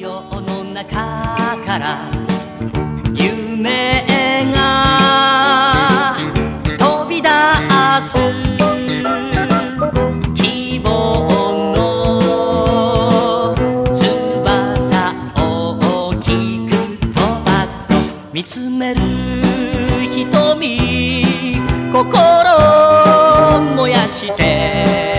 陽の中から夢が飛び出す。希望の翼を大きく飛ばそう。見つめる瞳心燃やして。